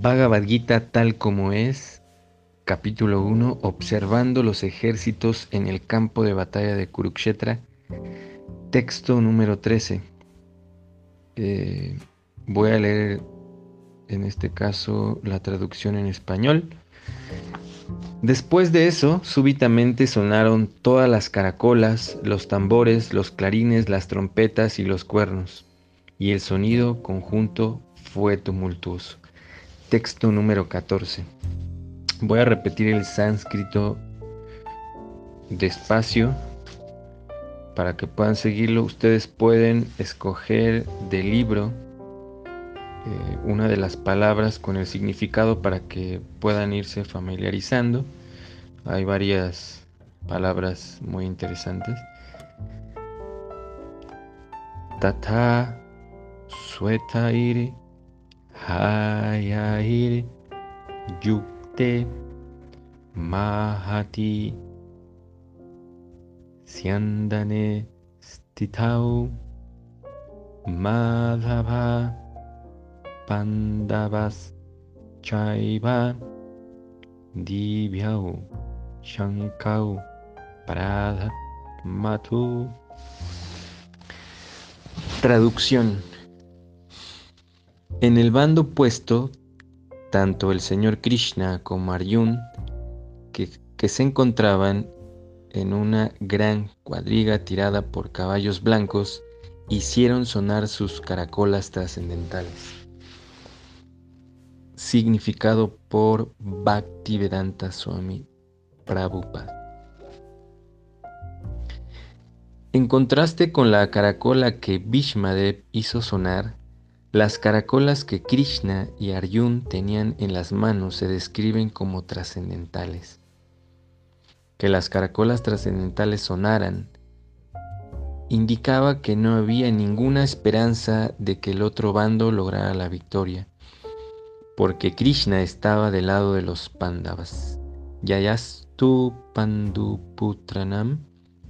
Bhagavad Gita tal como es, capítulo 1, observando los ejércitos en el campo de batalla de Kurukshetra, texto número 13. Eh, voy a leer en este caso la traducción en español. Después de eso, súbitamente sonaron todas las caracolas, los tambores, los clarines, las trompetas y los cuernos, y el sonido conjunto fue tumultuoso. Texto número 14. Voy a repetir el sánscrito despacio para que puedan seguirlo. Ustedes pueden escoger del libro eh, una de las palabras con el significado para que puedan irse familiarizando. Hay varias palabras muy interesantes. Tata, sueta iri, haya iri, yukte, mahati, siandane, stitau, madhava, Pandavas Chaiva Divyau Shankau Parada Matu. Traducción. En el bando opuesto, tanto el señor Krishna como Arjun, que, que se encontraban en una gran cuadriga tirada por caballos blancos, hicieron sonar sus caracolas trascendentales significado por Bhaktivedanta Swami Prabhupada. En contraste con la caracola que Bhishmadev hizo sonar, las caracolas que Krishna y Arjun tenían en las manos se describen como trascendentales. Que las caracolas trascendentales sonaran indicaba que no había ninguna esperanza de que el otro bando lograra la victoria porque Krishna estaba del lado de los Pandavas. Yayastu Panduputranam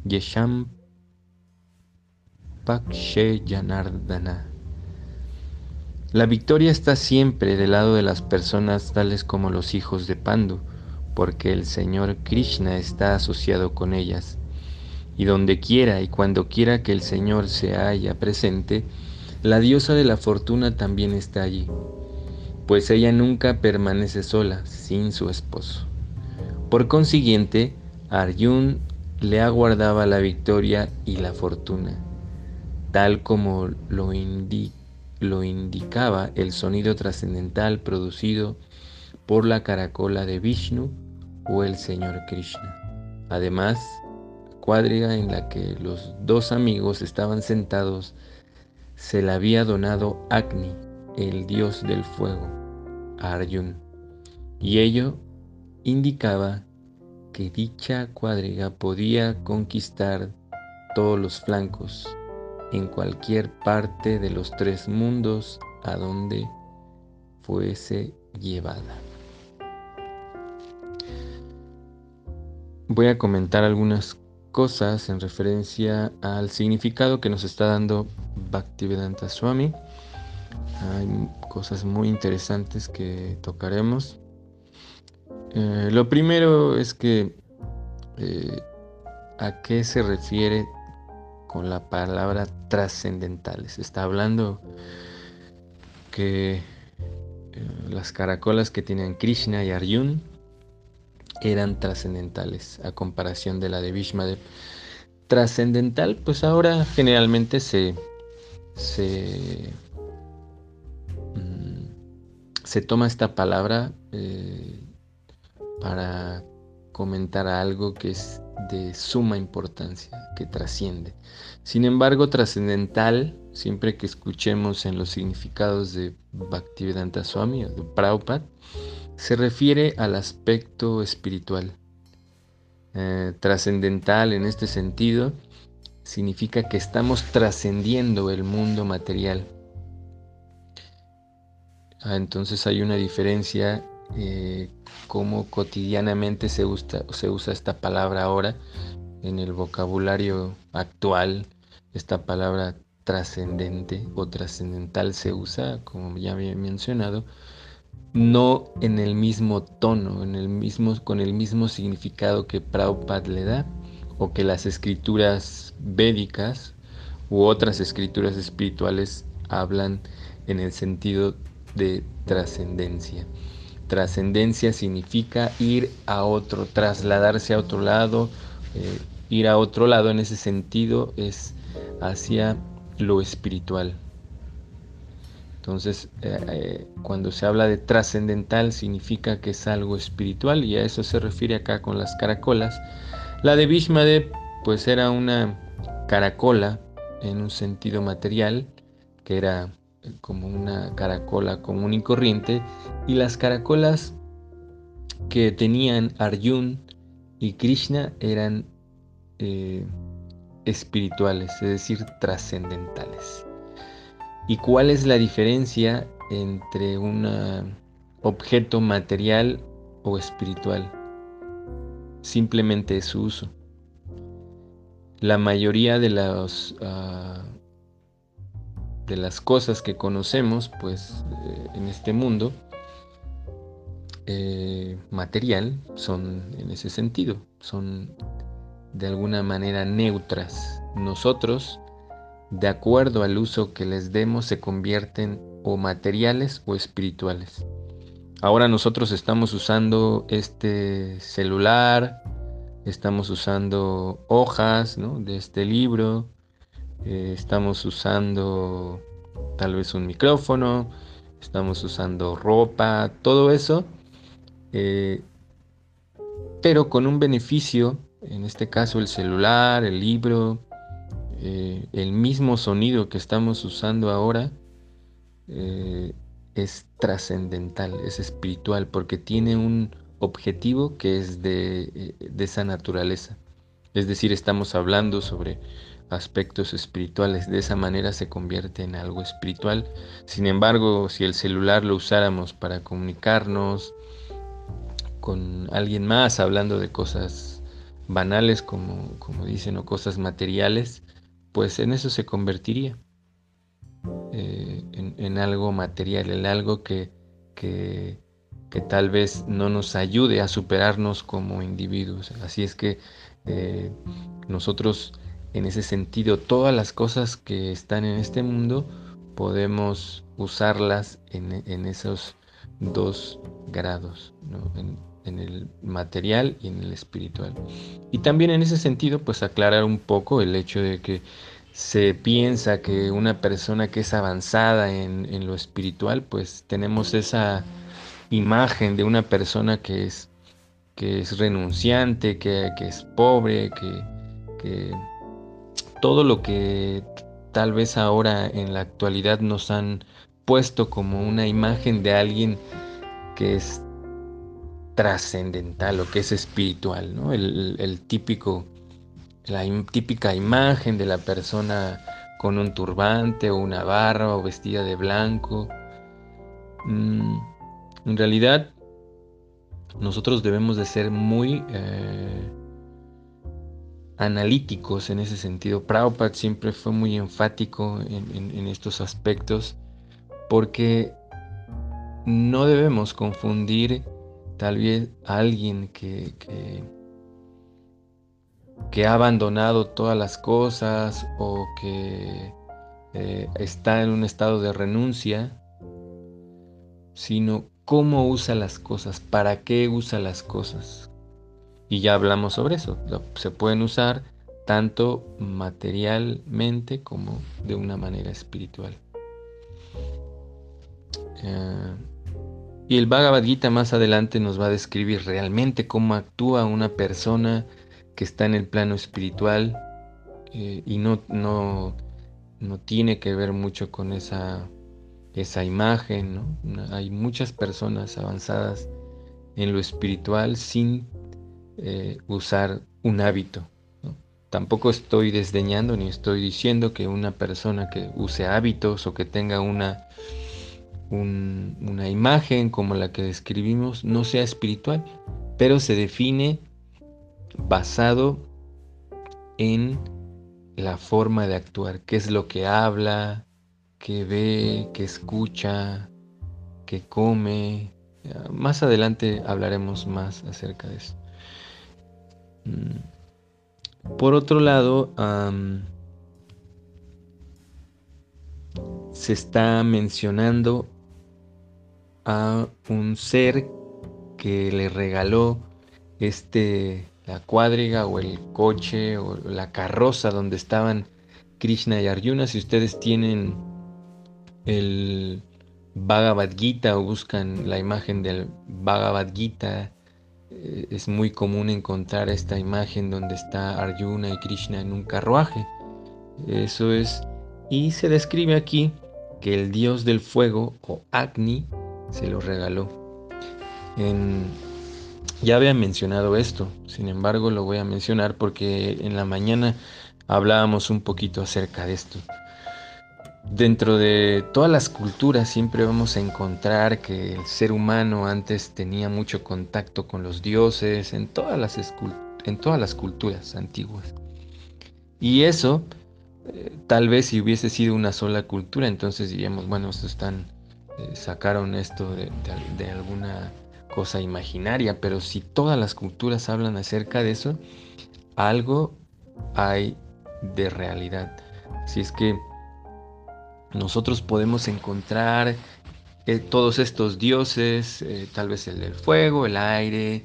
Yesham Pakshe Janardana. La victoria está siempre del lado de las personas tales como los hijos de Pandu, porque el Señor Krishna está asociado con ellas. Y donde quiera y cuando quiera que el Señor se haya presente, la diosa de la fortuna también está allí pues ella nunca permanece sola sin su esposo. Por consiguiente, Arjun le aguardaba la victoria y la fortuna, tal como lo, lo indicaba el sonido trascendental producido por la caracola de Vishnu o el Señor Krishna. Además, cuadriga en la que los dos amigos estaban sentados se la había donado Agni, el dios del fuego. Arjun, y ello indicaba que dicha cuadriga podía conquistar todos los flancos en cualquier parte de los tres mundos a donde fuese llevada. Voy a comentar algunas cosas en referencia al significado que nos está dando Bhaktivedanta Swami hay cosas muy interesantes que tocaremos. Eh, lo primero es que eh, a qué se refiere con la palabra trascendentales. Está hablando que eh, las caracolas que tenían Krishna y Arjun eran trascendentales a comparación de la de Vishmadev. Trascendental, pues ahora generalmente se, se se toma esta palabra eh, para comentar algo que es de suma importancia, que trasciende. Sin embargo, trascendental, siempre que escuchemos en los significados de Bhaktivedanta Swami o de Prabhupada, se refiere al aspecto espiritual. Eh, trascendental en este sentido significa que estamos trascendiendo el mundo material Ah, entonces hay una diferencia eh, cómo cotidianamente se usa, esta palabra ahora en el vocabulario actual. Esta palabra trascendente o trascendental se usa, como ya había mencionado, no en el mismo tono, en el mismo, con el mismo significado que Prabhupada le da, o que las escrituras védicas u otras escrituras espirituales hablan en el sentido de trascendencia. Trascendencia significa ir a otro, trasladarse a otro lado, eh, ir a otro lado en ese sentido es hacia lo espiritual. Entonces, eh, eh, cuando se habla de trascendental significa que es algo espiritual y a eso se refiere acá con las caracolas. La de Bhishmadev pues era una caracola en un sentido material, que era como una caracola común y corriente, y las caracolas que tenían Arjun y Krishna eran eh, espirituales, es decir, trascendentales. ¿Y cuál es la diferencia entre un objeto material o espiritual? Simplemente es su uso. La mayoría de los ah, de las cosas que conocemos, pues, eh, en este mundo eh, material, son en ese sentido, son de alguna manera neutras. Nosotros, de acuerdo al uso que les demos, se convierten o materiales o espirituales. Ahora nosotros estamos usando este celular, estamos usando hojas de este libro, eh, estamos usando tal vez un micrófono, estamos usando ropa, todo eso, eh, pero con un beneficio en este caso el celular, el libro, eh, el mismo sonido que estamos usando ahora es trascendental, es espiritual, porque tiene un objetivo que es de, de esa naturaleza. Es decir, estamos hablando sobre aspectos espirituales. De esa manera se convierte en algo espiritual. Sin embargo, si el celular lo usáramos para comunicarnos con alguien más, hablando de cosas banales, como, como dicen, o cosas materiales, pues en eso se convertiría, eh, en, algo material, en algo que, que, tal vez no nos ayude a superarnos como individuos. Así es que eh, nosotros, en ese sentido, todas las cosas que están en este mundo, podemos usarlas en, en esos dos grados, ¿no? en el material y en el espiritual. Y también en ese sentido, pues aclarar un poco el hecho de que se piensa que una persona que es avanzada en, lo espiritual, pues tenemos esa imagen de una persona que es, que es renunciante, que, es pobre, que, que todo lo que tal vez ahora en la actualidad nos han puesto como una imagen de alguien que es trascendental, lo que es espiritual, ¿no? El, típico, la típica imagen de la persona con un turbante o una barba o vestida de blanco. Mm, en realidad, nosotros debemos de ser muy eh, analíticos en ese sentido. Prabhupada siempre fue muy enfático en estos aspectos porque no debemos confundir tal vez alguien que, que, ha abandonado todas las cosas o que eh, está en un estado de renuncia, sino cómo usa las cosas, para qué usa las cosas. Y ya hablamos sobre eso. Se pueden usar tanto materialmente como de una manera espiritual. Eh, y el Bhagavad Gita más adelante nos va a describir realmente cómo actúa una persona que está en el plano espiritual eh, y no, no, no, tiene que ver mucho con esa, esa imagen. Hay muchas personas avanzadas en lo espiritual sin eh, usar un hábito. Tampoco estoy desdeñando ni estoy diciendo que una persona que use hábitos o que tenga una una imagen como la que describimos no sea espiritual, pero se define basado en la forma de actuar, qué es lo que habla, qué ve, qué escucha, que come. Más adelante hablaremos más acerca de eso. Mm. Por otro lado, se está mencionando a un ser que le regaló este la cuadriga o el coche o la carroza donde estaban Krishna y Arjuna. Si ustedes tienen el Bhagavad Gita o buscan la imagen del Bhagavad Gita, es muy común encontrar esta imagen donde está Arjuna y Krishna en un carruaje. Eso es. Y se describe aquí que el dios del fuego o Agni se lo regaló. ya había mencionado esto, sin embargo lo voy a mencionar porque en la mañana hablábamos un poquito acerca de esto. Dentro de todas las culturas siempre vamos a encontrar que el ser humano antes tenía mucho contacto con los dioses en todas las, en todas las culturas antiguas. Y eso eh, tal vez si hubiese sido una sola cultura, entonces diríamos, bueno, están, eh, sacaron esto de, alguna cosa imaginaria, pero si todas las culturas hablan acerca de eso, algo hay de realidad. Si es que nosotros podemos encontrar eh, todos estos dioses, tal vez el del fuego, el aire,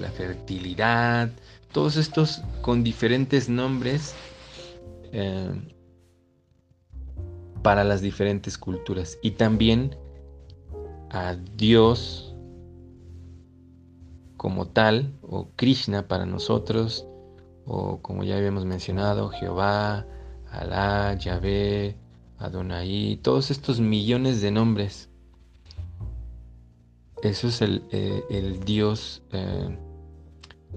la fertilidad, todos estos con diferentes nombres eh, para las diferentes culturas. Y también a Dios como tal o Krishna para nosotros o como ya habíamos mencionado Jehová, Alá, Yahvé, Adonai, todos estos millones de nombres. Eso es el, eh, Dios,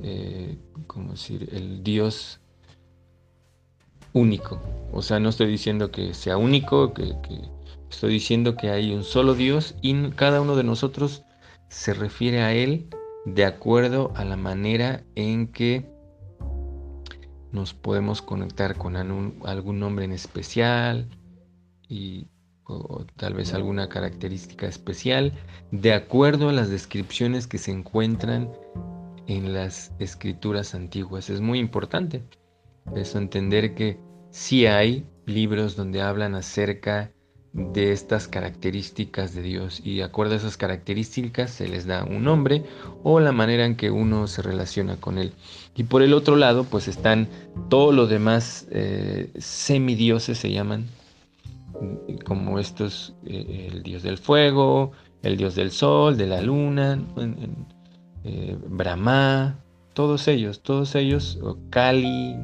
eh, ¿cómo decir? El Dios único. O sea, no estoy diciendo que sea único, que, estoy diciendo que hay un solo Dios y cada uno de nosotros se refiere a Él de acuerdo a la manera en que nos podemos conectar con algún, nombre en especial y o tal vez alguna característica especial de acuerdo a las descripciones que se encuentran en las escrituras antiguas. Es muy importante eso entender que sí hay libros donde hablan acerca de estas características de Dios y de acuerdo a esas características se les da un nombre o la manera en que uno se relaciona con él. Y por el otro lado pues están todos los demás eh, semidioses se llaman como estos eh, el dios del fuego, el dios del sol, de la luna, eh, Brahma, todos ellos, todos ellos, Kali,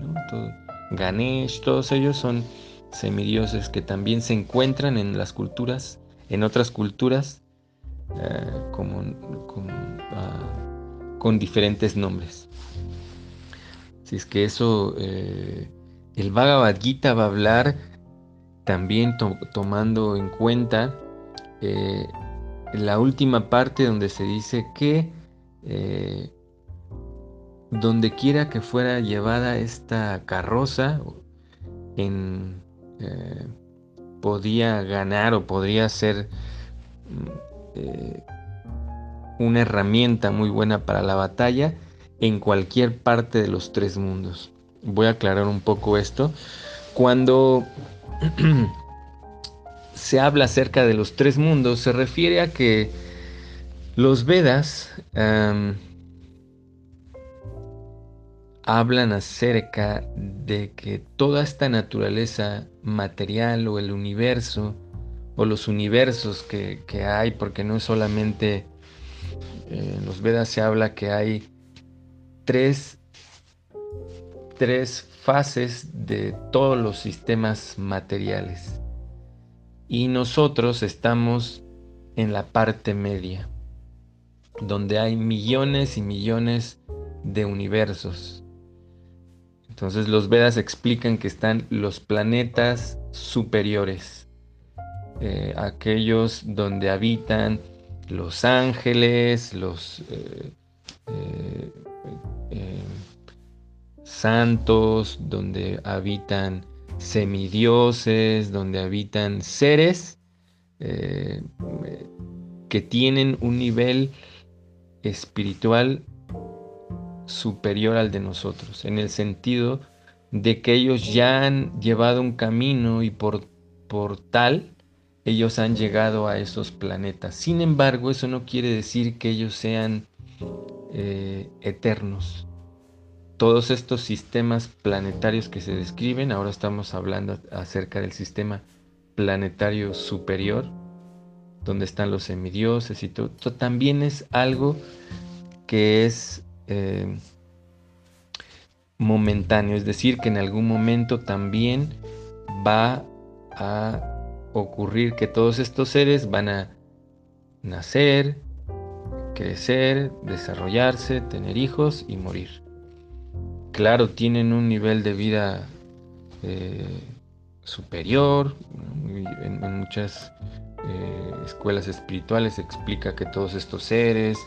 Ganesh, todos ellos son semidioses que también se encuentran en las culturas, en otras culturas, eh, como, ah, con diferentes nombres. Si es que eso, el Bhagavad Gita va a hablar también tomando en cuenta eh, la última parte donde se dice que donde quiera que fuera llevada esta carroza, en, eh, podía ganar o podría ser mm, eh, una herramienta muy buena para la batalla en cualquier parte de los tres mundos. Voy a aclarar un poco esto. Cuando se habla acerca de los tres mundos, se refiere a que los Vedas hablan acerca de que toda esta naturaleza material o el universo o los universos que, hay, porque no es solamente eh, en los Vedas se habla que hay tres, tres fases de todos los sistemas materiales. Y nosotros estamos en la parte media, donde hay millones y millones de universos. Entonces los Vedas explican que están los planetas superiores, eh, aquellos donde habitan los ángeles, los eh, eh, santos, donde habitan semidioses, donde habitan seres que tienen un nivel espiritual superior al de nosotros, en el sentido de que ellos ya han llevado un camino y por, por tal ellos han llegado a esos planetas. Sin embargo, eso no quiere decir que ellos sean eh, eternos. Todos estos sistemas planetarios que se describen, ahora estamos hablando acerca del sistema planetario superior, donde están los semidioses y todo, también es algo que es eh, momentáneo, es decir, que en algún momento también va a ocurrir que todos estos seres van a nacer, crecer, desarrollarse, tener hijos y morir. Claro, tienen un nivel de vida eh, superior, en, muchas eh, escuelas espirituales se explica que todos estos seres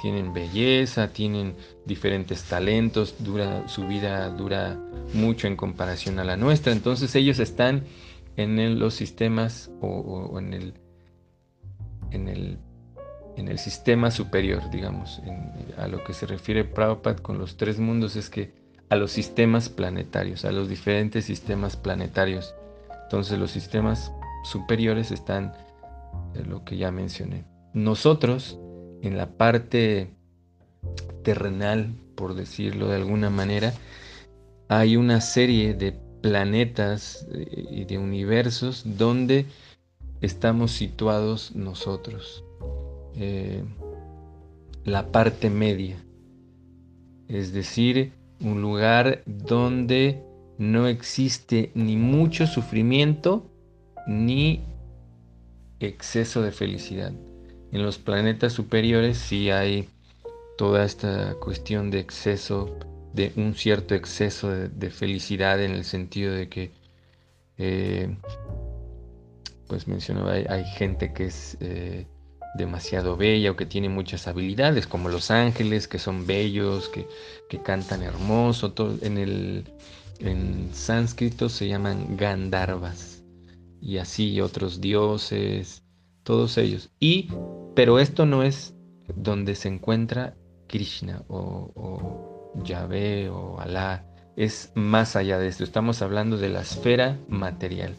tienen belleza, tienen diferentes talentos, dura, su vida dura mucho en comparación a la nuestra, entonces ellos están en los sistemas o, en, el, en, el, en el sistema superior, digamos. a lo que se refiere Prabhupada con los tres mundos es que a los sistemas planetarios, a los diferentes sistemas planetarios. Entonces los sistemas superiores están en lo que ya mencioné. Nosotros, en la parte terrenal, por decirlo de alguna manera, hay una serie de planetas eh, y de universos donde estamos situados nosotros. Eh, la parte media, es decir, un lugar donde no existe ni mucho sufrimiento ni exceso de felicidad. En los planetas superiores sí hay toda esta cuestión de exceso de un cierto exceso de, felicidad en el sentido de que, eh, pues mencionaba, hay, gente que es eh, demasiado bella o que tiene muchas habilidades, como los ángeles, que son bellos, que, cantan hermoso, en el en sánscrito se llaman Gandharvas y así otros dioses, todos ellos. Y, pero esto no es donde se encuentra Krishna o Yahvé o Alá, es más allá de esto. Estamos hablando de la esfera material.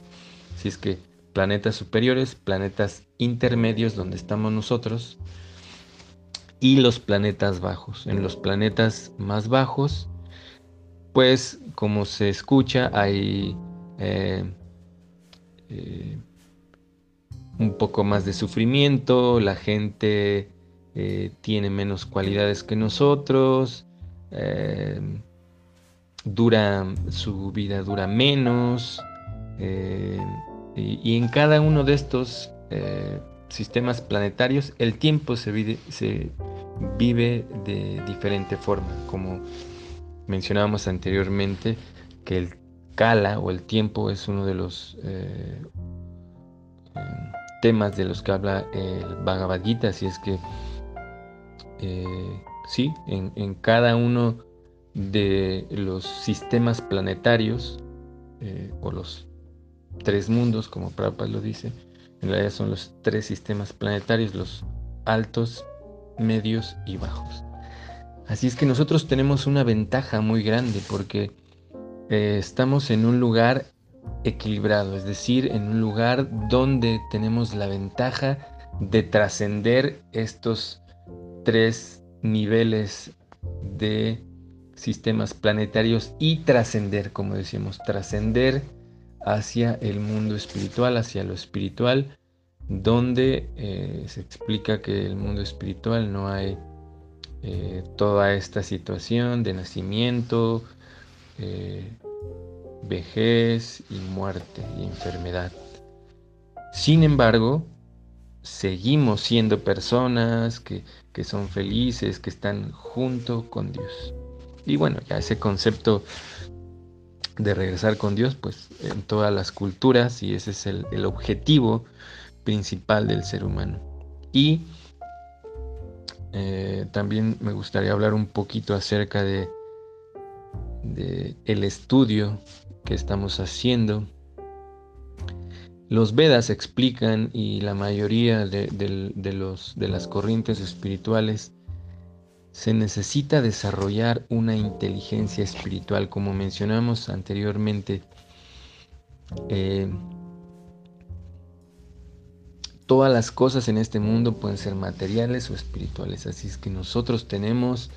Si es que planetas superiores, planetas intermedios donde estamos nosotros y los planetas bajos. En los planetas más bajos, pues como se escucha, hay eh, eh, un poco más de sufrimiento, la gente eh, tiene menos cualidades que nosotros, dura, su vida dura menos, eh, y, en cada uno de estos eh, sistemas planetarios el tiempo se vive, de diferente forma, como mencionábamos anteriormente, que el Kala o el tiempo es uno de los temas de los que habla el Bhagavad Gita, así es que ¿sí? En, cada uno de los sistemas planetarios, eh, o los tres mundos, como Prabhupada lo dice, en realidad son los tres sistemas planetarios, los altos, medios y bajos. Así es que nosotros tenemos una ventaja muy grande porque eh, estamos en un lugar equilibrado, es decir, en un lugar donde tenemos la ventaja de trascender estos tres niveles de sistemas planetarios y trascender, como decíamos, trascender hacia el mundo espiritual, hacia lo espiritual, donde eh, se explica que el mundo espiritual no hay eh, toda esta situación de nacimiento, eh, vejez y muerte y enfermedad. Sin embargo, seguimos siendo personas que, son felices, que están junto con Dios. Y bueno, ya ese concepto de regresar con Dios, pues en todas las culturas, y ese es el, objetivo principal del ser humano. Y eh, también me gustaría hablar un poquito acerca de, el estudio que estamos haciendo Los Vedas explican y la mayoría de las corrientes espirituales se necesita desarrollar una inteligencia espiritual, como mencionamos anteriormente. Eh, todas las cosas en este mundo pueden ser materiales o espirituales, así es que nosotros tenemos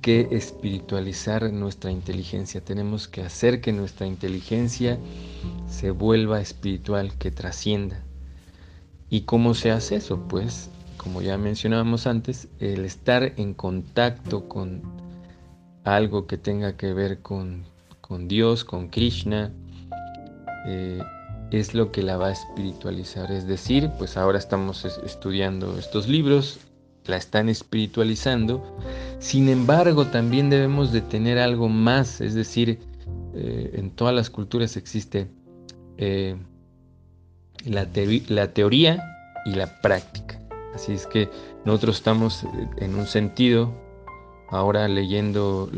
que espiritualizar nuestra inteligencia, tenemos que hacer que nuestra inteligencia se vuelva espiritual, que trascienda. ¿Y cómo se hace eso? Pues, como ya mencionábamos antes, el estar en contacto con algo que tenga que ver con, Dios, con Krishna, eh, es lo que la va a espiritualizar. Es decir, pues ahora estamos estudiando estos libros, la están espiritualizando. Sin embargo, también debemos de tener algo más, es decir, eh, en todas las culturas existe eh, la teoría y la práctica. Así es que nosotros estamos eh, en un sentido, ahora leyendo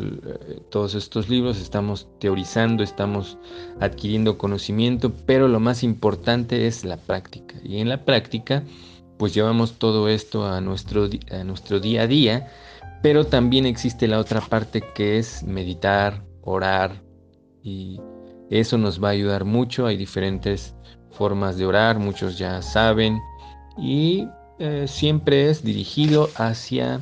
todos estos libros, estamos teorizando, estamos adquiriendo conocimiento, pero lo más importante es la práctica. Y en la práctica, pues llevamos todo esto a nuestro, a nuestro día a día, pero también existe la otra parte que es meditar, orar, y eso nos va a ayudar mucho. Hay diferentes formas de orar, muchos ya saben, y eh, siempre es dirigido hacia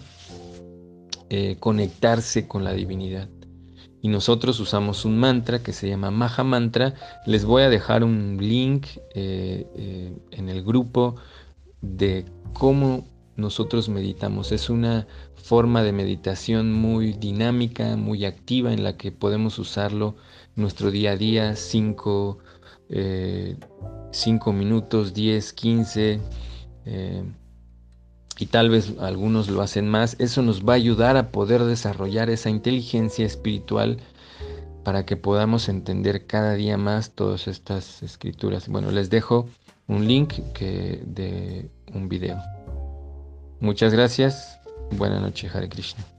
eh, conectarse con la divinidad. Y nosotros usamos un mantra que se llama Maha Mantra. Les voy a dejar un link eh, en el grupo de cómo nosotros meditamos. Es una forma de meditación muy dinámica, muy activa, en la que podemos usarlo nuestro día a día, 5 eh, minutos, 10, 15, eh, y tal vez algunos lo hacen más. Eso nos va a ayudar a poder desarrollar esa inteligencia espiritual para que podamos entender cada día más todas estas escrituras. Bueno, les dejo un link que de un video. Muchas gracias. Buenas noches, Hare Krishna.